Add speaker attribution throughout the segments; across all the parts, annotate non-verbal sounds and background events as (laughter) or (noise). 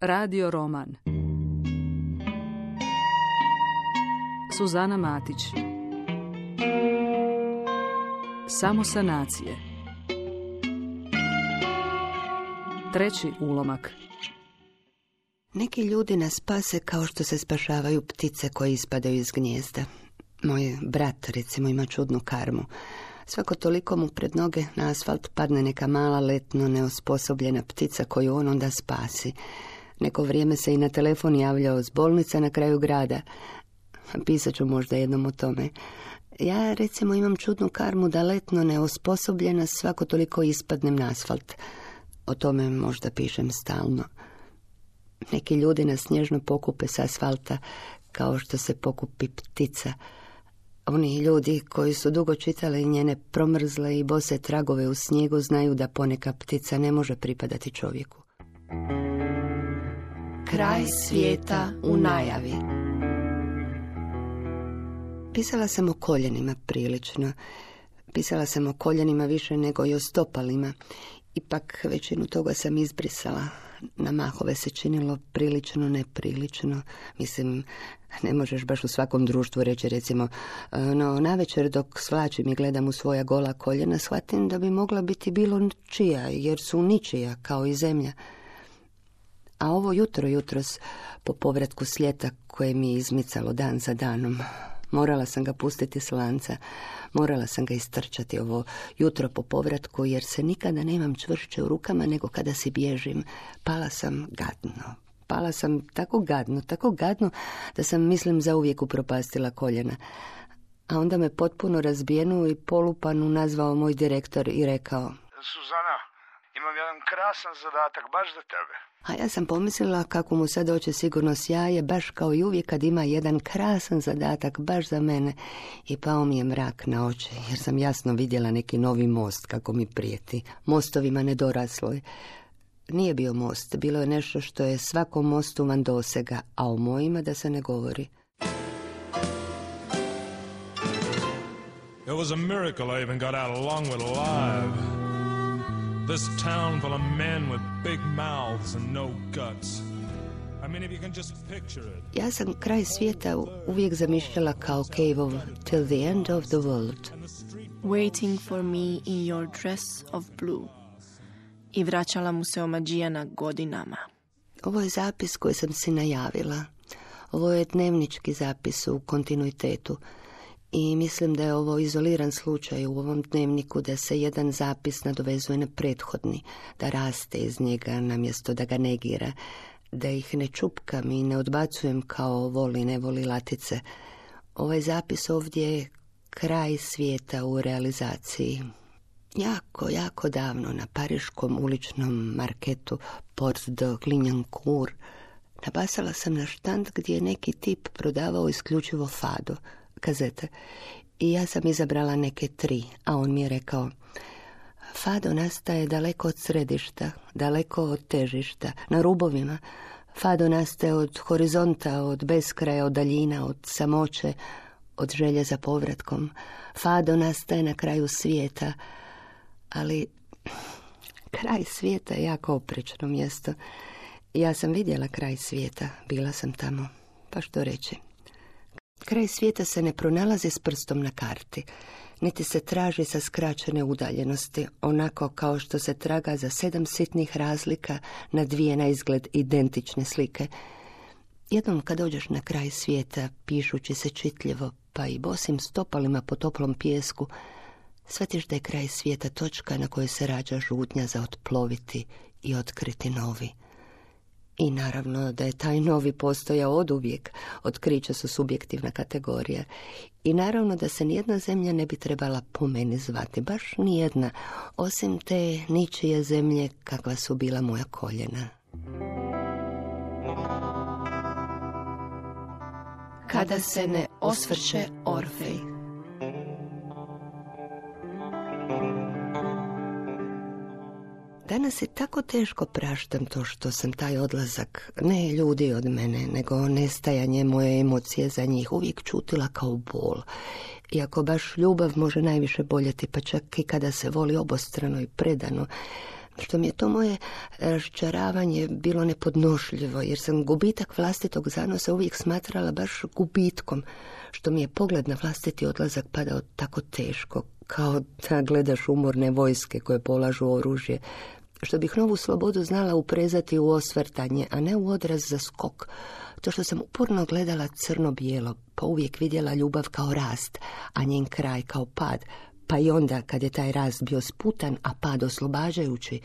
Speaker 1: Radio roman Suzana Matić Samo sanacije Treći ulomak
Speaker 2: Neki ljudi nas spase kao što se spašavaju ptice koje ispadaju iz gnijezda. Moj brat, recimo, ima čudnu karmu. Svako toliko mu pred noge na asfalt padne neka mala letno neosposobljena ptica koju on onda spasi. Neko vrijeme se i na telefon javljao s bolnica na kraju grada. Pisat ću možda jednom o tome. Ja recimo imam čudnu karmu da letno neosposobljena svako toliko ispadnem na asfalt. O tome možda pišem stalno. Neki ljudi nas snježno pokupe s asfalta kao što se pokupi ptica. Oni ljudi koji su dugo čitali njene promrzle i bose tragove u snijegu znaju da poneka ptica ne može pripadati čovjeku.
Speaker 3: Kraj svijeta u najavi.
Speaker 2: Pisala sam o koljenima prilično. Pisala sam o koljenima više nego i o stopalima. Ipak većinu toga sam izbrisala. Na mahove se činilo prilično, neprilično. Mislim, ne možeš baš u svakom društvu reći recimo, no navečer dok svlačim i gledam u svoja gola koljena, shvatim da bi mogla biti bilo čija, jer su ničija, kao i zemlja. A ovo jutro, jutros, po povratku s ljeta koje mi je izmicalo dan za danom, morala sam ga pustiti s lanca, morala sam ga istrčati ovo jutro po povratku, jer se nikada nemam čvršće u rukama nego kada si bježim. Pala sam gadno, pala sam tako gadno, tako gadno da sam, mislim, zauvijek upropastila koljena. A onda me potpuno razbijenu i polupanu nazvao moj direktor i rekao
Speaker 4: Suzana, imam jedan krasan zadatak baš za tebe.
Speaker 2: A ja sam pomislila kako mu sad oće sigurno sjaje, baš kao i uvijek kad ima jedan krasan zadatak baš za mene. I pao mi je mrak na oči, jer sam jasno vidjela neki novi most kako mi prijeti. Mostovima nedorasloj. Nije bio most, bilo je nešto što je svakom mostu van dosega, a o mojima da se ne govori.
Speaker 5: It was a miracle I even got out along with alive. This town full of men with big mouths and no guts. I mean, if you can just picture it.
Speaker 2: Ja sam kraj svijeta uvijek zamišljala kao cave of till the end of the world.
Speaker 3: Waiting for me in your dress of blue. I vraćala mu se omađijana godinama.
Speaker 2: Ovo je zapis koji sam si najavila. Ovo je dnevnički zapis u kontinuitetu i mislim da je ovo izoliran slučaj u ovom dnevniku da se jedan zapis nadovezuje na prethodni, da raste iz njega namjesto da ga negira, da ih ne čupkam i ne odbacujem kao voli ne voli latice. Ovaj zapis ovdje je kraj svijeta u realizaciji. Jako, jako davno na pariškom uličnom marketu Port de Clignancourt nabasala sam na štand gdje je neki tip prodavao isključivo fado – kazete. I ja sam izabrala neke tri, a on mi je rekao Fado nastaje daleko od središta, daleko od težišta, na rubovima. Fado nastaje od horizonta, od beskraja, od daljina, od samoće, od želje za povratkom. Fado nastaje na kraju svijeta, ali kraj svijeta je jako oprečno mjesto. Ja sam vidjela kraj svijeta, bila sam tamo, pa što reći. Kraj svijeta se ne pronalazi s prstom na karti, niti se traži sa skraćene udaljenosti, onako kao što se traga za sedam sitnih razlika na dvije na izgled identične slike. Jednom kad dođeš na kraj svijeta, pišući se čitljivo, pa i bosim stopalima po toplom pijesku, shvatiš da je kraj svijeta točka na kojoj se rađa žutnja za otploviti i otkriti novi. I naravno da je taj novi postojao od uvijek, otkrića su subjektivna kategorija. I naravno da se nijedna zemlja ne bi trebala po meni zvati, baš nijedna, osim te ničije zemlje kakva su bila moja koljena.
Speaker 3: Kada se ne osvrće Orfej.
Speaker 2: Danas je tako teško praštam to što sam taj odlazak, ne ljudi od mene, nego nestajanje moje emocije za njih uvijek čutila kao bol. Iako baš ljubav može najviše boljeti, pa čak i kada se voli obostrano i predano, što mi je to moje raščaravanje bilo nepodnošljivo, jer sam gubitak vlastitog zanosa uvijek smatrala baš gubitkom, što mi je pogled na vlastiti odlazak padao tako teško, kao da gledaš umorne vojske koje polažu oružje, što bih novu slobodu znala uprezati u osvrtanje, a ne u odraz za skok. To što sam uporno gledala crno-bijelo, pa uvijek vidjela ljubav kao rast, a njen kraj kao pad, pa i onda kad je taj rast bio sputan, a pad oslobađajući,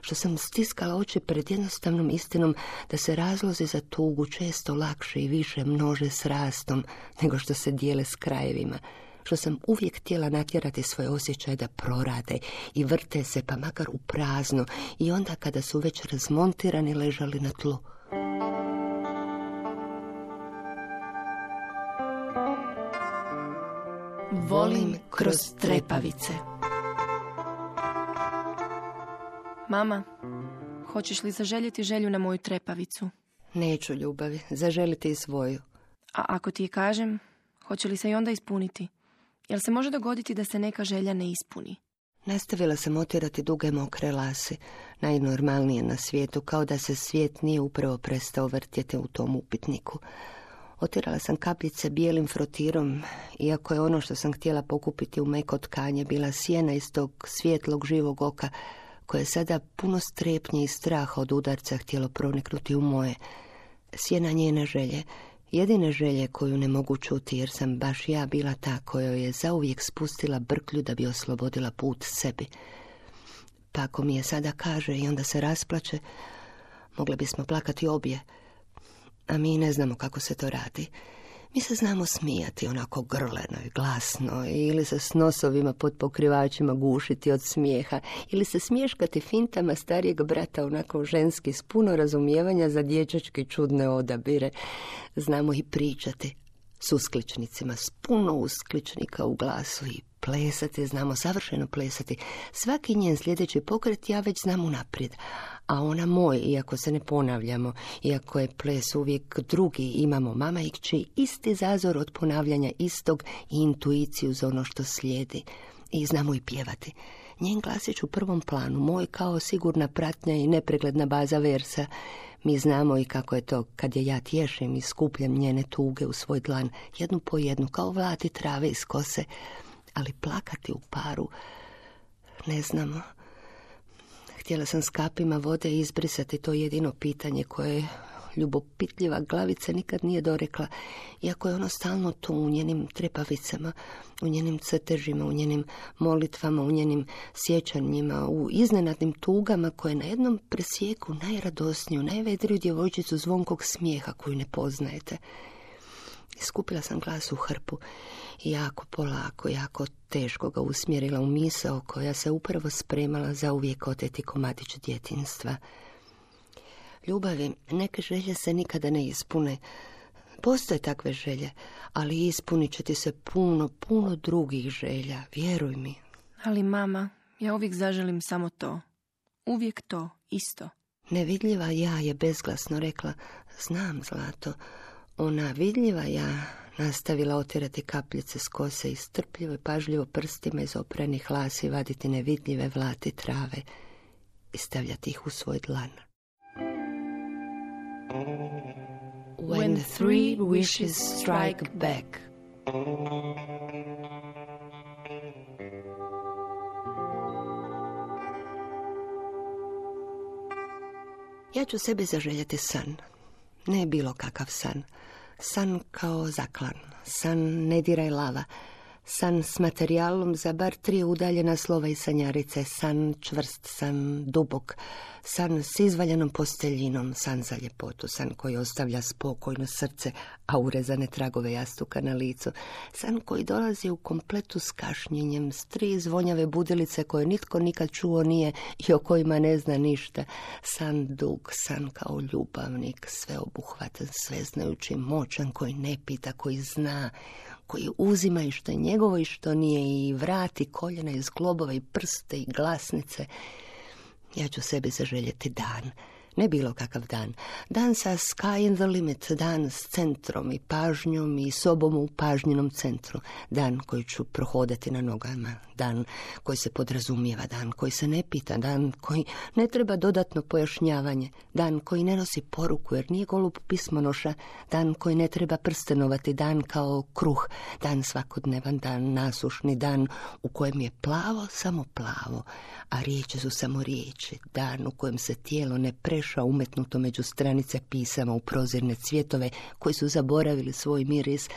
Speaker 2: što sam stiskala oči pred jednostavnom istinom da se razlozi za tugu često lakše i više množe s rastom nego što se dijele s krajevima, što sam uvijek htjela natjerati svoje osjećaje da prorade i vrte se pa makar u prazno i onda kada su već razmontirani ležali na tlu.
Speaker 3: Volim kroz trepavice. Mama, hoćeš li zaželjeti želju na moju trepavicu?
Speaker 2: Neću ljubavi, zaželiti i svoju.
Speaker 3: A ako ti je kažem, hoće li se i onda ispuniti? Jel se može dogoditi da se neka želja ne ispuni?
Speaker 2: Nastavila sam otirati duge mokre lase, najnormalnije na svijetu, kao da se svijet nije upravo prestao vrtjeti u tom upitniku. Otirala sam kapljice bijelim frotirom, iako je ono što sam htjela pokupiti u meko tkanje bila sjena iz tog svjetlog živog oka, koje je sada puno strepnje i straha od udarca htjelo proniknuti u moje. Sjena njene želje, jedine želje koju ne mogu čuti jer sam baš ja bila ta koja je zauvijek spustila brklju da bi oslobodila put sebi. Pa ako mi je sada kaže i onda se rasplače, mogle bismo plakati obje, a mi ne znamo kako se to radi. Mi se znamo smijati onako grleno i glasno ili se s nosovima pod pokrivačima gušiti od smijeha ili se smješkati fintama starijeg brata onako ženski s puno razumijevanja za dječačke čudne odabire. Znamo i pričati s uskličnicima, s puno uskličnika u glasu i plesati, znamo savršeno plesati. Svaki njen sljedeći pokret ja već znam unaprijed, a ona moj, iako se ne ponavljamo, iako je ples uvijek drugi, imamo mama i kći isti zazor od ponavljanja istog i intuiciju za ono što slijedi. I znamo i pjevati. Njen glasić u prvom planu, moj kao sigurna pratnja i nepregledna baza versa. Mi znamo i kako je to kad je ja tješim i skupljam njene tuge u svoj dlan, jednu po jednu, kao vlati trave iz kose. Ali plakati u paru, ne znamo. Htjela sam s kapima vode izbrisati to jedino pitanje koje ljubopitljiva glavica nikad nije dorekla, iako je ono stalno tu u njenim trepavicama, u njenim crtežima, u njenim molitvama, u njenim sjećanjima, u iznenadnim tugama koje na jednom presjeku najradosniju, najvedriju djevojčicu zvonkog smijeha koju ne poznajete. Skupila sam glas u hrpu i jako polako, jako teško ga usmjerila u misao koja se upravo spremala za uvijek oteti komadić djetinstva. Ljubavi, neke želje se nikada ne ispune. Postoje takve želje, ali ispunit će ti se puno, puno drugih želja, vjeruj mi.
Speaker 3: Ali mama, ja uvijek zaželim samo to. Uvijek to, isto.
Speaker 2: Nevidljiva ja je bezglasno rekla, znam, Zlato, ona vidljiva ja nastavila otirati kapljice s kose i strpljivo i pažljivo prstima iz oprenih lasi vaditi nevidljive vlati trave i stavljati ih u svoj dlan.
Speaker 3: When three wishes strike back.
Speaker 2: Ja ću sebi zaželjeti san. Ne bilo kakav san. San kao zaklan. San ne diraj lava. San s materijalom za bar tri udaljena slova i sanjarice. San čvrst, san dubok san s izvaljanom posteljinom, san za ljepotu, san koji ostavlja spokojno srce, a urezane tragove jastuka na licu, san koji dolazi u kompletu s kašnjenjem, s tri zvonjave budilice koje nitko nikad čuo nije i o kojima ne zna ništa, san dug, san kao ljubavnik, sveobuhvatan, sveznajući, moćan, koji ne pita, koji zna, koji uzima i što je njegovo i što nije i vrati koljena iz globova i prste i glasnice, ja ću sebi zaželjeti dan, Ne bilo kakav dan. Dan sa sky in the limit, dan s centrom i pažnjom i sobom u pažnjenom centru. Dan koji ću prohodati na nogama. Dan koji se podrazumijeva, dan koji se ne pita, dan koji ne treba dodatno pojašnjavanje. Dan koji ne nosi poruku jer nije golub pismonoša. Dan koji ne treba prstenovati, dan kao kruh. Dan svakodnevan, dan nasušni, dan u kojem je plavo, samo plavo. A riječi su samo riječi. Dan u kojem se tijelo ne preša umetnuto među stranice pisama u prozirne cvjetove koji su zaboravili svoj miris,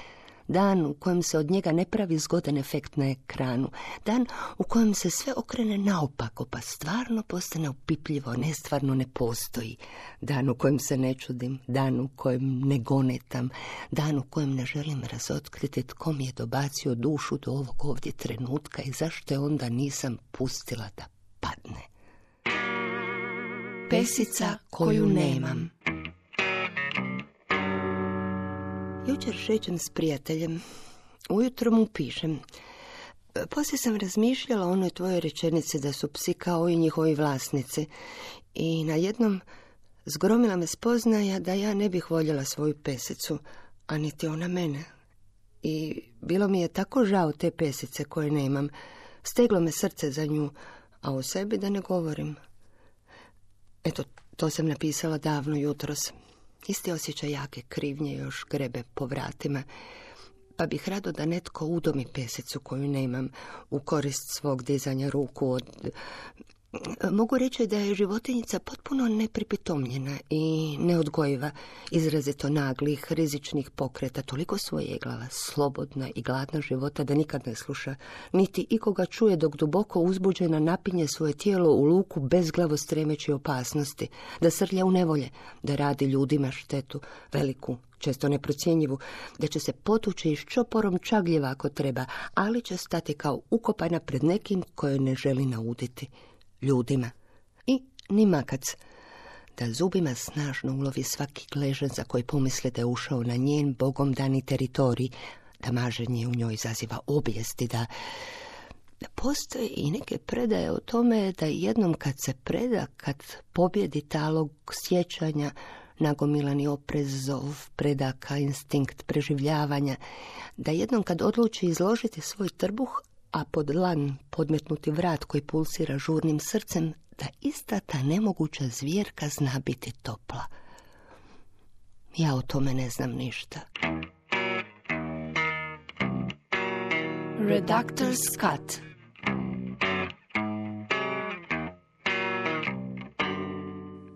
Speaker 2: dan u kojem se od njega ne pravi zgodan efekt na ekranu, dan u kojem se sve okrene naopako, pa stvarno postane upipljivo, nestvarno ne postoji, dan u kojem se ne čudim, dan u kojem ne gonetam, dan u kojem ne želim razotkriti tko mi je dobacio dušu do ovog ovdje trenutka i zašto je onda nisam pustila da padne.
Speaker 3: Pesica koju nemam.
Speaker 2: Jučer šećem s prijateljem. Ujutro mu pišem. Poslije sam razmišljala o onoj tvojoj rečenici da su psi kao i njihovi vlasnici. I na jednom zgromila me spoznaja da ja ne bih voljela svoju pesicu, a niti ona mene. I bilo mi je tako žao te pesice koje nemam. Steglo me srce za nju, a o sebi da ne govorim. Eto, to sam napisala davno jutros. Isti osjećaj jake krivnje još grebe po vratima. Pa bih rado da netko udomi pesicu koju nemam u korist svog dizanja ruku od Mogu reći da je životinjica potpuno nepripitomljena i neodgojiva, izrazito naglih, rizičnih pokreta, toliko svojeglava, slobodna i gladna života da nikad ne sluša, niti ikoga čuje dok duboko uzbuđena napinje svoje tijelo u luku bezglavo stremeći opasnosti, da srlja u nevolje, da radi ljudima štetu, veliku, često neprocjenjivu, da će se potući i ščoporom čagljiva ako treba, ali će stati kao ukopana pred nekim koje ne želi nauditi ljudima. I ni makac, da zubima snažno ulovi svaki gležan za koji pomisli da je ušao na njen bogom dani teritorij, da maženje u njoj izaziva obijesti, da postoje i neke predaje o tome da jednom kad se preda, kad pobjedi talog sjećanja, nagomilani oprezov, predaka, instinkt preživljavanja, da jednom kad odluči izložiti svoj trbuh, a pod lan podmetnuti vrat koji pulsira žurnim srcem, da ista ta nemoguća zvjerka zna biti topla. Ja o tome ne znam ništa.
Speaker 3: Redactor's Cut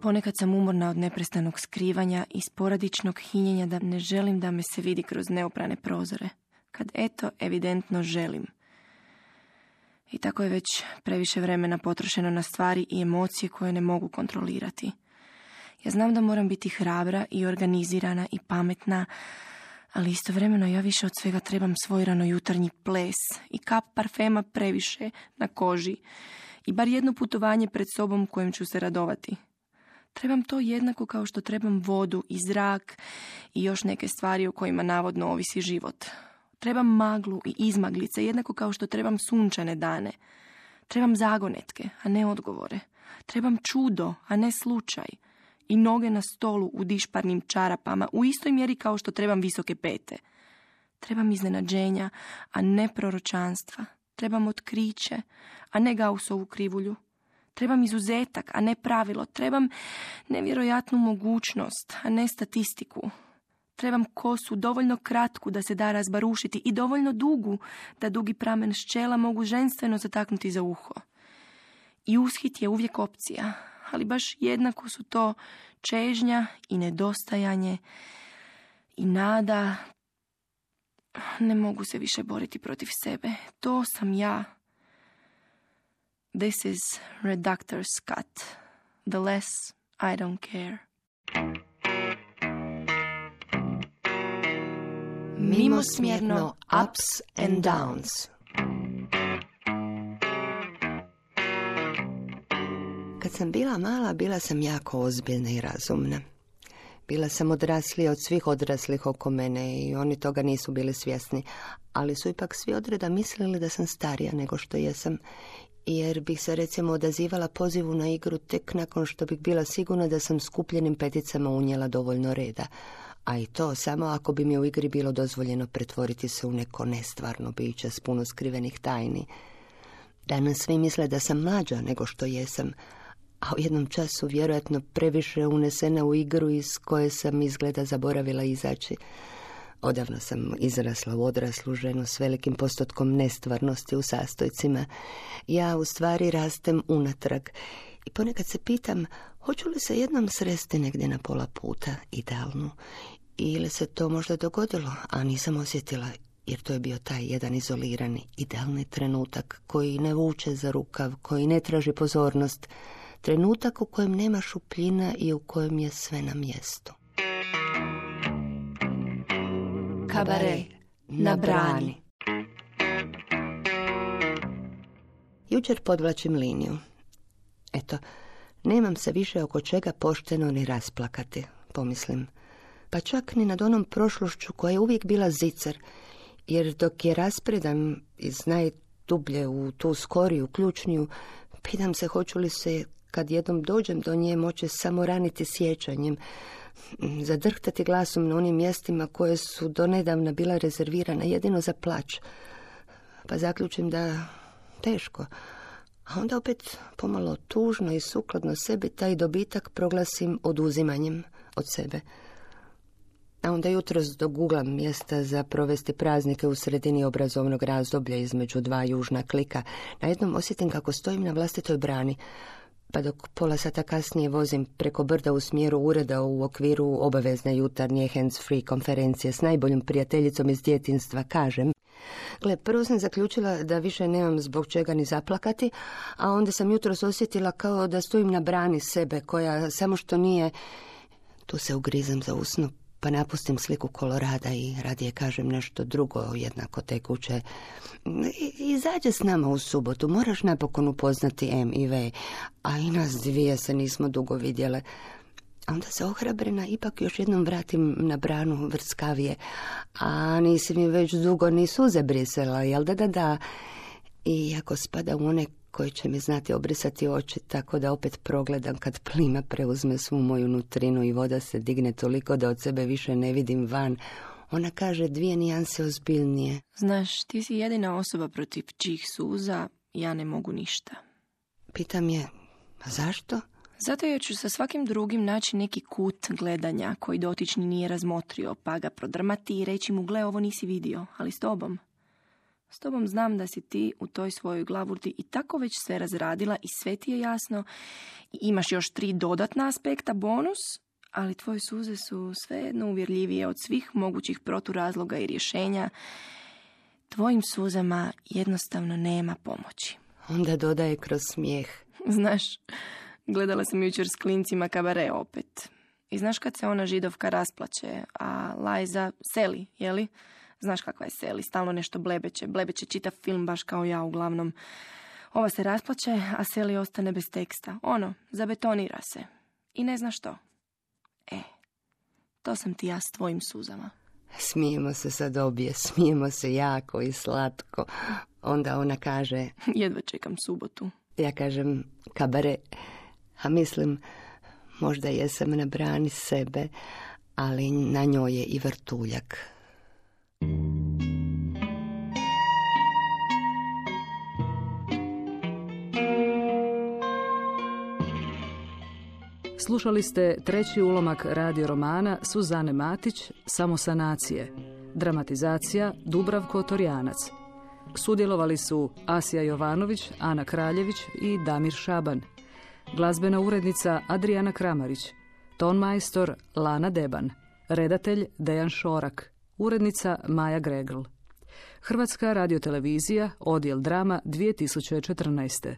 Speaker 3: Ponekad sam umorna od neprestanog skrivanja i sporadičnog hinjenja da ne želim da me se vidi kroz neoprane prozore. Kad eto, evidentno želim – i tako je već previše vremena potrošeno na stvari i emocije koje ne mogu kontrolirati. Ja znam da moram biti hrabra i organizirana i pametna, ali istovremeno ja više od svega trebam svoj rano jutarnji ples i kap parfema previše na koži i bar jedno putovanje pred sobom kojim ću se radovati. Trebam to jednako kao što trebam vodu i zrak i još neke stvari o kojima navodno ovisi život. Trebam maglu i izmaglice, jednako kao što trebam sunčane dane. Trebam zagonetke, a ne odgovore. Trebam čudo, a ne slučaj. I noge na stolu u dišparnim čarapama, u istoj mjeri kao što trebam visoke pete. Trebam iznenađenja, a ne proročanstva. Trebam otkriće, a ne gausovu krivulju. Trebam izuzetak, a ne pravilo. Trebam nevjerojatnu mogućnost, a ne statistiku. Trebam kosu dovoljno kratku da se da razbarušiti i dovoljno dugu da dugi pramen šćela mogu ženstveno zataknuti za uho. I ushit je uvijek opcija, ali baš jednako su to čežnja i nedostajanje i nada. Ne mogu se više boriti protiv sebe. To sam ja. This is Redactor's cut. The less I don't care.
Speaker 2: Mimosmjerno ups and downs. Kad sam bila mala, bila sam jako ozbiljna i razumna. Bila sam odraslija od svih odraslih oko mene i oni toga nisu bili svjesni, ali su ipak svi odreda mislili da sam starija nego što jesam jer bih se recimo odazivala pozivu na igru tek nakon što bih bila sigurna da sam skupljenim peticama unijela dovoljno reda. A i to samo ako bi mi u igri bilo dozvoljeno pretvoriti se u neko nestvarno biće s puno skrivenih tajni. Danas svi misle da sam mlađa nego što jesam, a u jednom času vjerojatno previše unesena u igru iz koje sam izgleda zaboravila izaći. Odavno sam izrasla u odraslu ženu s velikim postotkom nestvarnosti u sastojcima. Ja u stvari rastem unatrag i ponekad se pitam hoću li se jednom sresti negdje na pola puta, idealnu, ili se to možda dogodilo, a nisam osjetila jer to je bio taj jedan izolirani, idealni trenutak koji ne vuče za rukav, koji ne traži pozornost, trenutak u kojem nema šupljina i u kojem je sve na mjestu.
Speaker 3: Kabare na brani.
Speaker 2: Jučer podvlačim liniju. Eto, nemam se više oko čega pošteno ni rasplakati, pomislim. Pa čak ni nad onom prošlošću koja je uvijek bila zicer, jer dok je raspredam iz najdublje u tu skoriju, ključniju, pitam se hoću li se, kad jednom dođem do nje, moće samo raniti sjećanjem, zadrhtati glasom na onim mjestima koje su donedavna bila rezervirana jedino za plać. Pa zaključim da teško, a onda opet pomalo tužno i sukladno sebi taj dobitak proglasim oduzimanjem od sebe. A onda jutros doguglam mjesta za provesti praznike u sredini obrazovnog razdoblja između dva južna klika. Na jednom osjetim kako stojim na vlastitoj brani, pa dok pola sata kasnije vozim preko brda u smjeru ureda u okviru obavezne jutarnje hands-free konferencije s najboljom prijateljicom iz djetinstva, kažem Gle, prvo sam zaključila da više nemam zbog čega ni zaplakati, a onda sam jutros osjetila kao da stojim na brani sebe, koja samo što nije... Tu se ugrizam za usnu, pa napustim sliku kolorada i radije kažem nešto drugo, jednako tekuće. Izađe s nama u subotu, moraš napokon upoznati M i V, a i nas dvije se nismo dugo vidjele. A onda se ohrabrena ipak još jednom vratim na branu vrskavije. A nisi mi već dugo ni suze brisala, jel da da da? I ako spada u one koji će mi znati obrisati oči tako da opet progledam kad plima preuzme svu moju nutrinu i voda se digne toliko da od sebe više ne vidim van. Ona kaže dvije nijanse ozbiljnije.
Speaker 3: Znaš, ti si jedina osoba protiv čih suza, ja ne mogu ništa.
Speaker 2: Pitam je, a zašto?
Speaker 3: Zato jer ću sa svakim drugim naći neki kut gledanja koji dotični nije razmotrio, pa ga prodrmati i reći mu, gle, ovo nisi vidio, ali s tobom. S tobom znam da si ti u toj svojoj glavurti i tako već sve razradila i sve ti je jasno. I imaš još tri dodatna aspekta bonus, ali tvoje suze su svejedno uvjerljivije od svih mogućih proturazloga i rješenja. Tvojim suzama jednostavno nema pomoći.
Speaker 2: Onda dodaje kroz smijeh.
Speaker 3: Znaš, gledala sam jučer s klincima kabare opet. I znaš kad se ona židovka rasplaće, a Lajza seli, jeli? Znaš kakva je Seli, stalno nešto blebeće, blebeće čitav film baš kao ja uglavnom. Ova se rasplaće, a Seli ostane bez teksta. Ono, zabetonira se. I ne zna što. E, to sam ti ja s tvojim suzama.
Speaker 2: Smijemo se sad obje, smijemo se jako i slatko. Onda ona kaže... (laughs)
Speaker 3: Jedva čekam subotu.
Speaker 2: Ja kažem kabare, a mislim, možda jesam na brani sebe, ali na njoj je i vrtuljak.
Speaker 1: Slušali ste treći ulomak radio romana Suzane Matić, Samosanacije. Dramatizacija Dubravko Torjanac. Sudjelovali su Asija Jovanović, Ana Kraljević i Damir Šaban. Glazbena urednica Adriana Kramarić. Tonmajstor Lana Deban. Redatelj Dejan Šorak. Urednica Maja Gregl. Hrvatska radiotelevizija, odjel drama 2014.